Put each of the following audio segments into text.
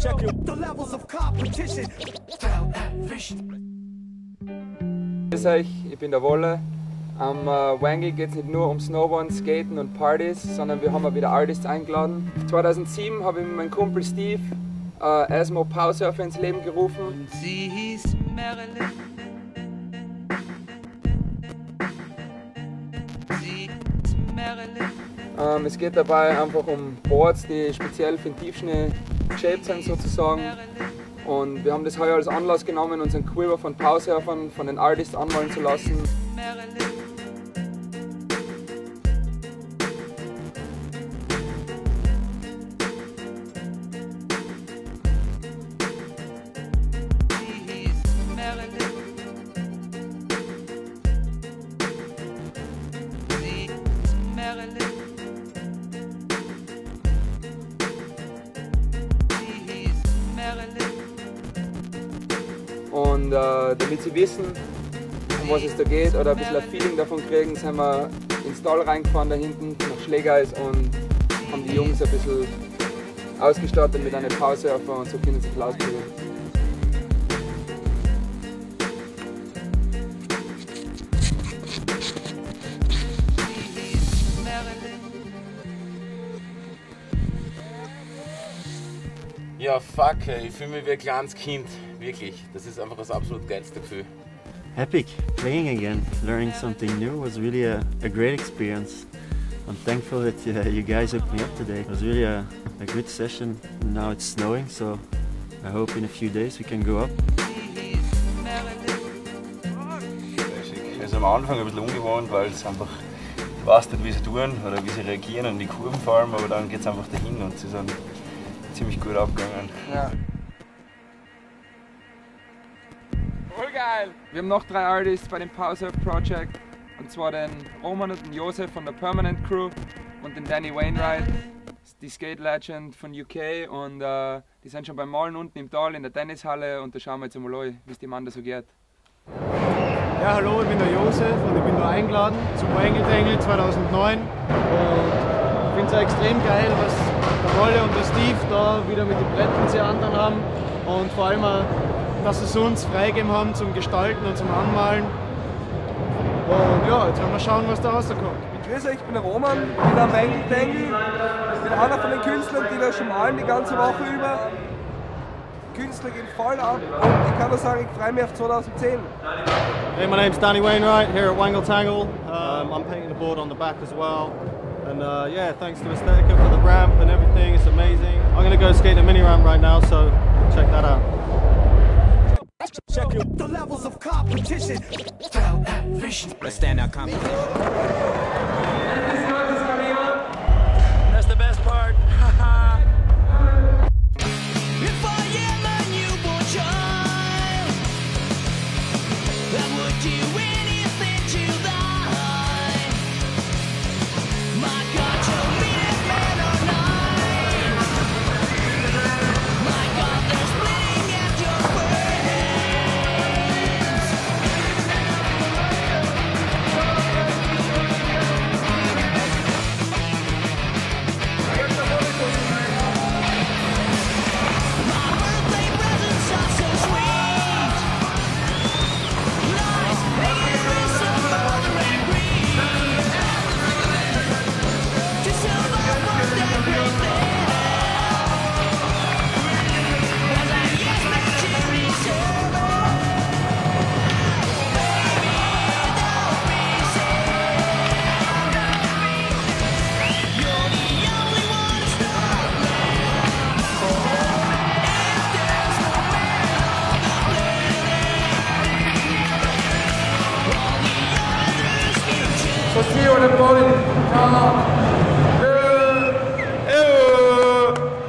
Check the levels of competition. Grüß euch, ich bin der Wolle. Am äh, Wangi geht es nicht nur um Snowboarden, Skaten und Partys, sondern wir haben auch wieder Artists eingeladen. 2007 habe ich mit meinem Kumpel Steve äh, Asmo Power Surfer ins Leben gerufen. Sie hieß Marilyn. Sie hieß Marilyn. Ähm, es geht dabei einfach um Boards, die speziell für den Tiefschnee geshaped sind sozusagen. Und wir haben das heuer als Anlass genommen, unseren Quiver von Power Surfern, von den Artists anmalen zu lassen. Und äh, damit sie wissen, um was es da geht oder ein bisschen ein Feeling davon kriegen, sind wir ins Tal reingefahren da hinten nach Schlägeis und haben die Jungs ein bisschen ausgestattet mit einem Powersurfer und so können sie sich ausprobieren. Ja, fuck, ey. ich fühle mich wie ein kleines Kind. Wirklich. Das ist einfach das absolut geilste Gefühl. Epic. Playing again, learning something new was really a, a great experience. I'm thankful that uh, you guys hooked me up today. It was really a, a good session. Now it's snowing, so I hope in a few days we can go up. Also am Anfang ein bisschen ungewohnt, weil es einfach, du weißt nicht, wie sie tun oder wie sie reagieren und die Kurven allem, aber dann geht es einfach dahin und sie sind ziemlich gut abgegangen. Ja. Voll geil! Wir haben noch drei Artists bei dem Powersurf Project. Und zwar den Roman und den Josef von der Permanent Crew und den Danny Wainwright, die Skate Legend von UK. Und äh, die sind schon beim Malen unten im Tal in der Tennishalle und da schauen wir jetzt mal an, wie es dem anderen so geht. Ja, hallo, ich bin der Josef und ich bin da eingeladen zum Wangle Tangle 2009 und finde es auch extrem geil, was der Wolle und der Steve da wieder mit den Brettern sie anderen haben und vor allem auch, dass sie es uns freigegeben haben zum Gestalten und zum Anmalen. Und ja, jetzt werden wir schauen, was da rauskommt. Grüß euch, ich bin der Roman, bin am Wengel Tangle. Ich bin einer von den Künstlern, die da schon malen die ganze Woche über. Künstler gehen voll ab und ich kann nur sagen, ich freue mich auf 2010. Hey, my name's Danny Wainwright here at Wangle Tangle. Um, I'm painting the board on the back as well. And uh, yeah, thanks to Aesthetica for the ramp and everything, it's amazing. I'm gonna go skate the mini ramp right now, so check that out. Check the levels of competition. Let's stand out competition.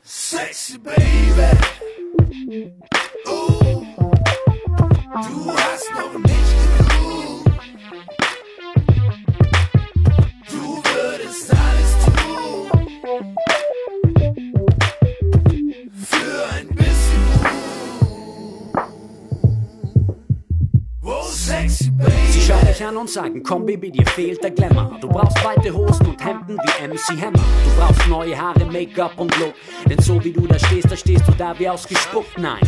Sexy baby. Sie schaut mich dich an und sagen, komm Baby, dir fehlt der Glamour. Du brauchst weite Hosen und Hemden wie MC Hammer. Du brauchst neue Haare, Make-up und Look. Denn so wie du da stehst, da stehst du da wie ausgespuckt. Nein,